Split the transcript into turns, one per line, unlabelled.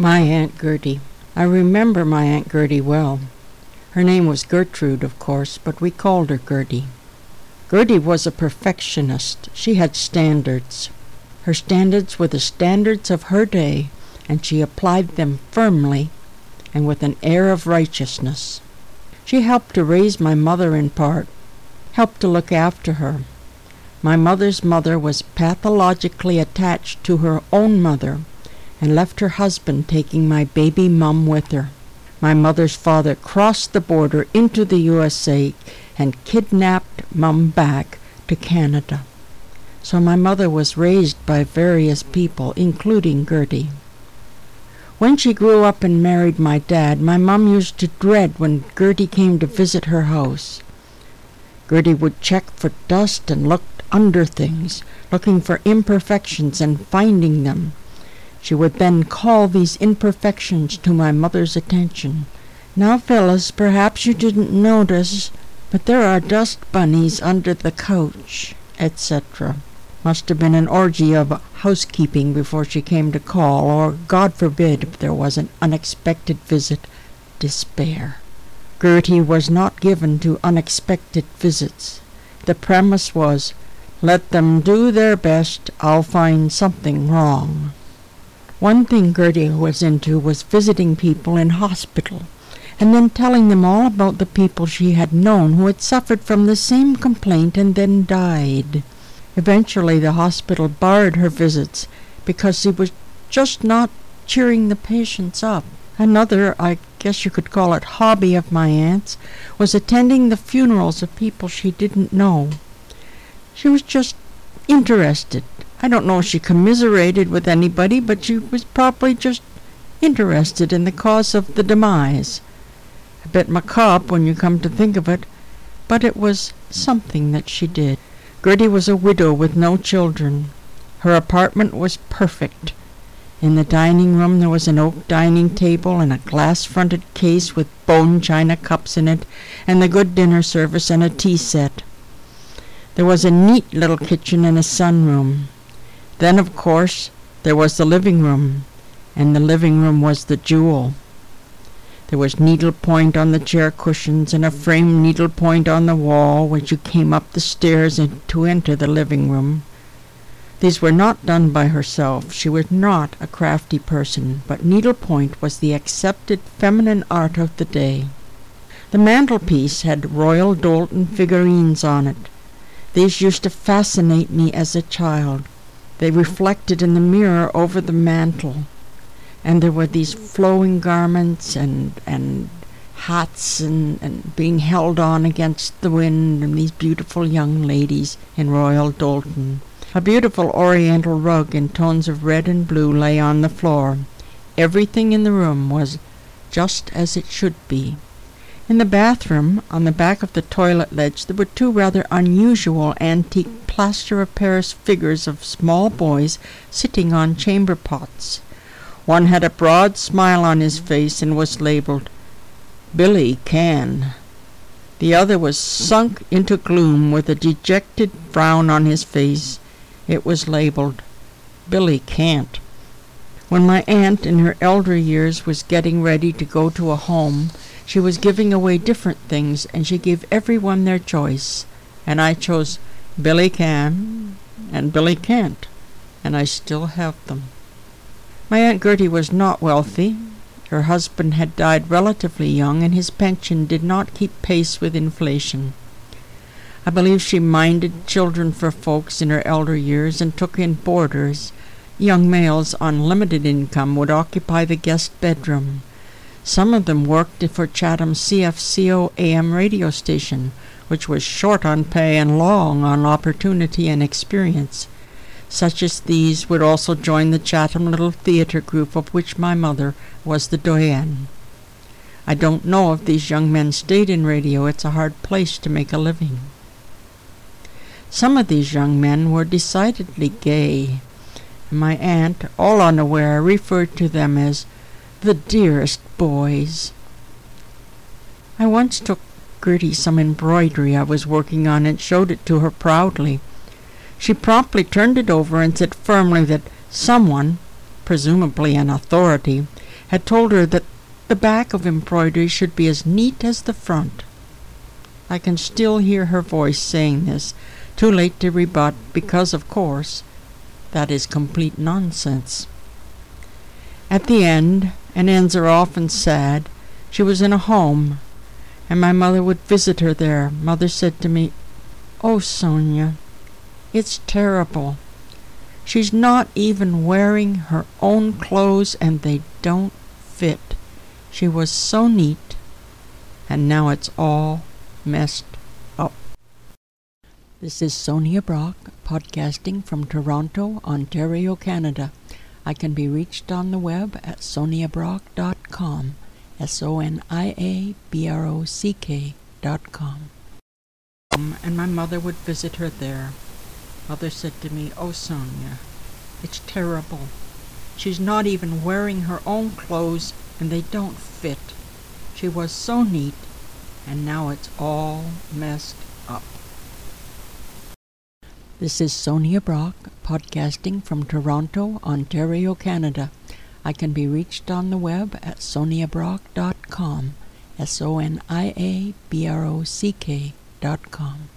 My Aunt Gertie. I remember my Aunt Gertie well. Her name was Gertrude, of course, but we called her Gertie. Gertie was a perfectionist. She had standards. Her standards were the standards of her day, and she applied them firmly and with an air of righteousness. She helped to raise my mother in part, helped to look after her. My mother's mother was pathologically attached to her own mother and left her husband taking my baby mum with her. My mother's father crossed the border into the USA and kidnapped mum back to Canada. So my mother was raised by various people, including Gertie. When she grew up and married my dad, my mum used to dread when Gertie came to visit her house. Gertie would check for dust and look under things, looking for imperfections and finding them. She would then call these imperfections to my mother's attention. Now, Phyllis, perhaps you didn't notice, but there are dust bunnies under the couch, etc. Must have been an orgy of housekeeping before she came to call, or, God forbid, if there was an unexpected visit, despair. Gertie was not given to unexpected visits. The premise was, let them do their best, I'll find something wrong. One thing Gertie was into was visiting people in hospital and then telling them all about the people she had known who had suffered from the same complaint and then died. Eventually, the hospital barred her visits because she was just not cheering the patients up. Another, I guess you could call it, hobby of my aunt's was attending the funerals of people she didn't know. She was just interested I don't know if she commiserated with anybody, but she was probably just interested in the cause of the demise. A bit macabre when you come to think of it, but it was something that she did. Gertie was a widow with no children. Her apartment was perfect. In the dining room there was an oak dining table and a glass fronted case with bone china cups in it, and the good dinner service and a tea set. There was a neat little kitchen and a sunroom. Then, of course, there was the living room, and the living room was the jewel. There was needlepoint on the chair cushions and a framed needlepoint on the wall when you came up the stairs to enter the living room. These were not done by herself. She was not a crafty person, but needlepoint was the accepted feminine art of the day. The mantelpiece had Royal Doulton figurines on it. These used to fascinate me as a child. They reflected in the mirror over the mantel. And there were these flowing garments and, and hats and, and being held on against the wind, and these beautiful young ladies in Royal Doulton. A beautiful oriental rug in tones of red and blue lay on the floor. Everything in the room was just as it should be. In the bathroom, on the back of the toilet ledge, there were two rather unusual antique plaster of Paris figures of small boys sitting on chamber pots. One had a broad smile on his face and was labeled Billy Can. The other was sunk into gloom with a dejected frown on his face. It was labeled Billy Can't. When my aunt in her elder years was getting ready to go to a home, she was giving away different things, and she gave everyone their choice. And I chose Billy Can and Billy Can't, and I still have them. My Aunt Gertie was not wealthy. Her husband had died relatively young, and his pension did not keep pace with inflation. I believe she minded children for folks in her elder years and took in boarders. Young males on limited income would occupy the guest bedroom. Some of them worked for Chatham's CFCO AM radio station, which was short on pay and long on opportunity and experience. Such as these would also join the Chatham Little Theatre group of which my mother was the doyenne. I don't know if these young men stayed in radio. It's a hard place to make a living. Some of these young men were decidedly gay. And my aunt, all unaware, referred to them as the dearest boys. I once took Gertie some embroidery I was working on and showed it to her proudly. She promptly turned it over and said firmly that someone, presumably an authority, had told her that the back of embroidery should be as neat as the front. I can still hear her voice saying this, too late to rebut, because, of course, that is complete nonsense. At the end, and ends are often sad, she was in a home, and my mother would visit her there. Mother said to me, Oh, Sonia, it's terrible. She's not even wearing her own clothes and they don't fit. She was so neat, and now it's all messed up. This is Sonia Brock, podcasting from Toronto, Ontario, Canada. I can be reached on the web at soniabrock.com, S O N I A B R O C K dot com. Um, and my mother would visit her there. Mother said to me, Oh, Sonia, it's terrible. She's not even wearing her own clothes and they don't fit. She was so neat, and now it's all messed up. This is Sonia Brock, podcasting from Toronto, Ontario, Canada. I can be reached on the web at soniabrock.com, S O N I A B R O C K dot com.